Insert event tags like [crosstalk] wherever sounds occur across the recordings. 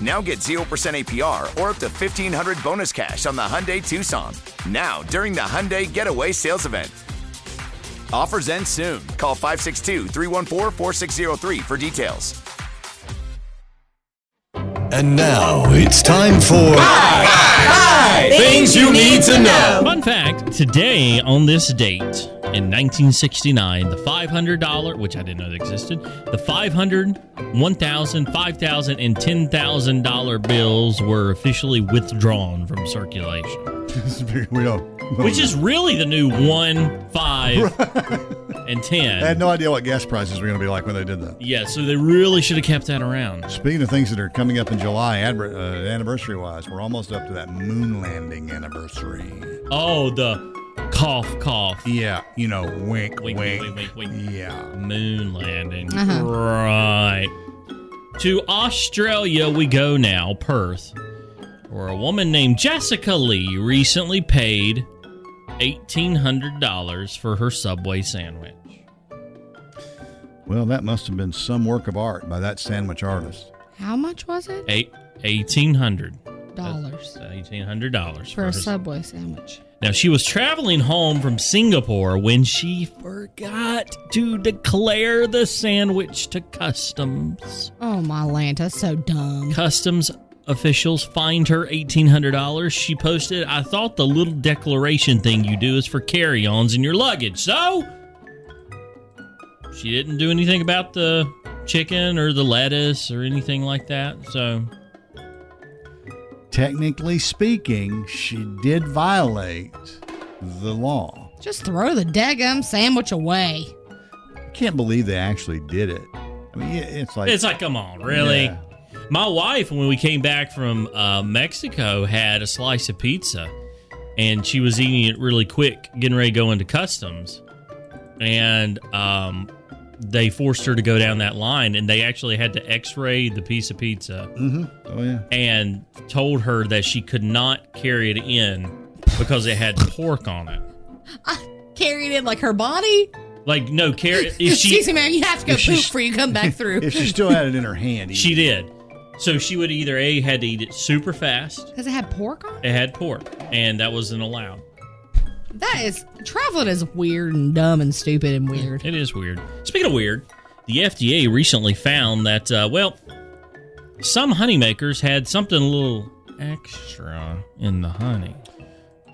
Now get 0% APR or up to 1500 bonus cash on the Hyundai Tucson. Now, during the Hyundai Getaway Sales Event. Offers end soon. Call 562 314 4603 for details. And now it's time for Things you need to know. Fun fact today, on this date in 1969, the $500, which I didn't know that existed, the $500, $1,000, $5,000, and $10,000 bills were officially withdrawn from circulation. we don't. Which is really the new 1, 5, [laughs] and 10. I had no idea what gas prices were going to be like when they did that. yeah, so they really should have kept that around. Speaking of things that are coming up in July, uh, anniversary wise, we're almost up to that moon landing anniversary. Oh, the cough, cough. Yeah, you know, wink, Wink, wink, wink, wink, wink. Yeah. Moon landing. Uh-huh. Right. To Australia we go now, Perth, where a woman named Jessica Lee recently paid $1,800 for her Subway sandwich. Well, that must have been some work of art by that sandwich artist. How much was it? Eight, 1800 Dollars $1,800 for a her- Subway sandwich. Now, she was traveling home from Singapore when she forgot to declare the sandwich to customs. Oh my land, that's so dumb. Customs officials fined her $1,800. She posted, I thought the little declaration thing you do is for carry ons in your luggage. So, she didn't do anything about the chicken or the lettuce or anything like that. So, Technically speaking, she did violate the law. Just throw the daggum sandwich away. I can't believe they actually did it. I mean, it's like it's like, come on, really? Yeah. My wife, when we came back from uh, Mexico, had a slice of pizza and she was eating it really quick, getting ready to go into customs. And um, they forced her to go down that line and they actually had to x ray the piece of pizza Mhm. Oh yeah. and told her that she could not carry it in because it had pork on it. I Carried in like her body. Like, no, carry. If [laughs] Excuse she, me, man, you have to go she- poop before you come back [laughs] through. If she still had it in her hand, she did. So she would either A, had to eat it super fast, Because it had pork on it? it had pork, and that wasn't allowed. That is, traveling is weird and dumb and stupid and weird. It is weird. Speaking of weird, the FDA recently found that, uh, well, some honey makers had something a little extra in the honey.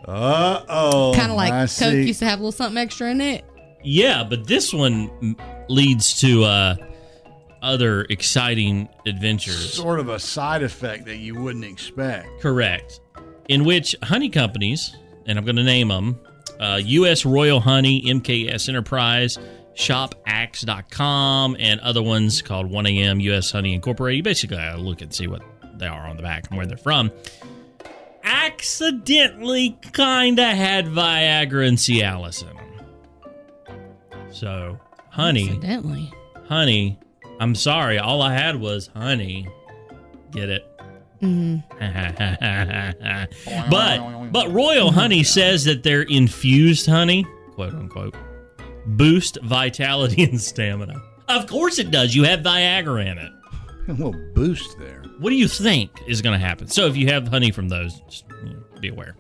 Uh oh. kind of like Coke used to have a little something extra in it. Yeah, but this one leads to uh, other exciting adventures. Sort of a side effect that you wouldn't expect. Correct. In which honey companies, and I'm going to name them uh, U.S. Royal Honey, MKS Enterprise, ShopAxe.com, and other ones called 1AM U.S. Honey Incorporated. You basically got to look and see what they are on the back and where they're from. Accidentally kind of had Viagra and Cialis in them. So, honey, Accidentally. honey, I'm sorry. All I had was honey. Get it? Mm. [laughs] but but Royal Honey says that their infused honey, quote unquote, boost vitality and stamina. Of course it does. You have Viagra in it. A little boost there. What do you think is going to happen? So if you have honey from those, just you know, be aware.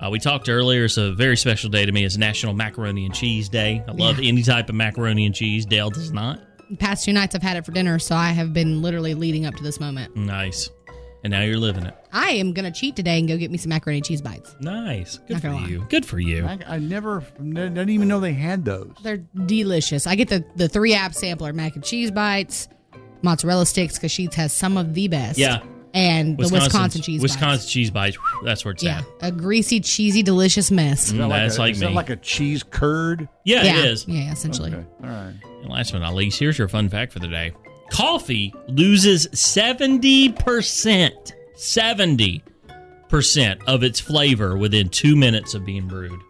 Uh, we talked earlier. It's a very special day to me. It's National Macaroni and Cheese Day. I love any type of macaroni and cheese. Dale does not. The past two nights I've had it for dinner, so I have been literally leading up to this moment. Nice. And now you're living it. I am going to cheat today and go get me some macaroni and cheese bites. Nice. Good Not for gonna lie. you. Good for you. I, I never, I didn't even know they had those. They're delicious. I get the, the three app sampler mac and cheese bites, mozzarella sticks because Sheetz has some of the best. Yeah. And the Wisconsin cheese. bites. Wisconsin cheese bites. whew, That's where it's Yeah, at. a greasy, cheesy, delicious mess. Mm, that that's a, like is me. that like a cheese curd? yeah, yeah, it is. Yeah, essentially. Okay, all right. And last but not least, here's your fun fact for the day. Coffee loses 70%, 70% of its flavor within two minutes of being brewed.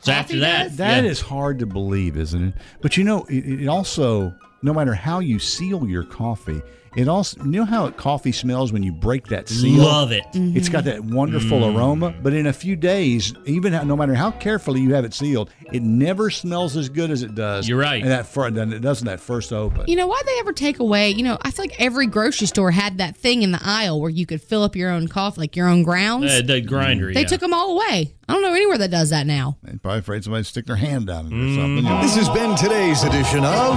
So after that, does? That yeah. is hard to believe, isn't it? But you know, it, it also, no matter how you seal your coffee, it also, you know how coffee smells when you break that seal? Love it. It's got that wonderful Mm. aroma, but in a few days, even no matter how carefully you have it sealed, it never smells as good as it does. You're right. And that fir- than it does in that first open. You know, why'd they ever take away? You know, I feel like every grocery store had that thing in the aisle where you could fill up your own coffee, like your own grounds. Uh, the grinder. they yeah. took them all away. I don't know anywhere that does that now. They're probably afraid somebody to stick their hand down it or Mm. something. This has been today's edition of